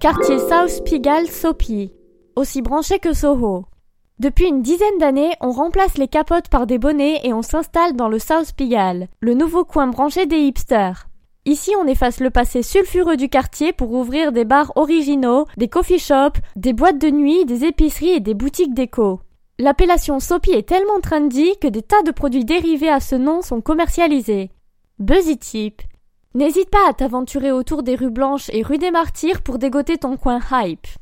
Quartier South Pigalle Sopi. Aussi branché que Soho. Depuis une dizaine d'années, on remplace les capotes par des bonnets et on s'installe dans le South Pigalle, le nouveau coin branché des hipsters. Ici, on efface le passé sulfureux du quartier pour ouvrir des bars originaux, des coffee shops, des boîtes de nuit, des épiceries et des boutiques déco. L'appellation Sopi est tellement trendy que des tas de produits dérivés à ce nom sont commercialisés. Buzzy Tip. N'hésite pas à t'aventurer autour des rues blanches et rue des Martyrs pour dégoter ton coin hype.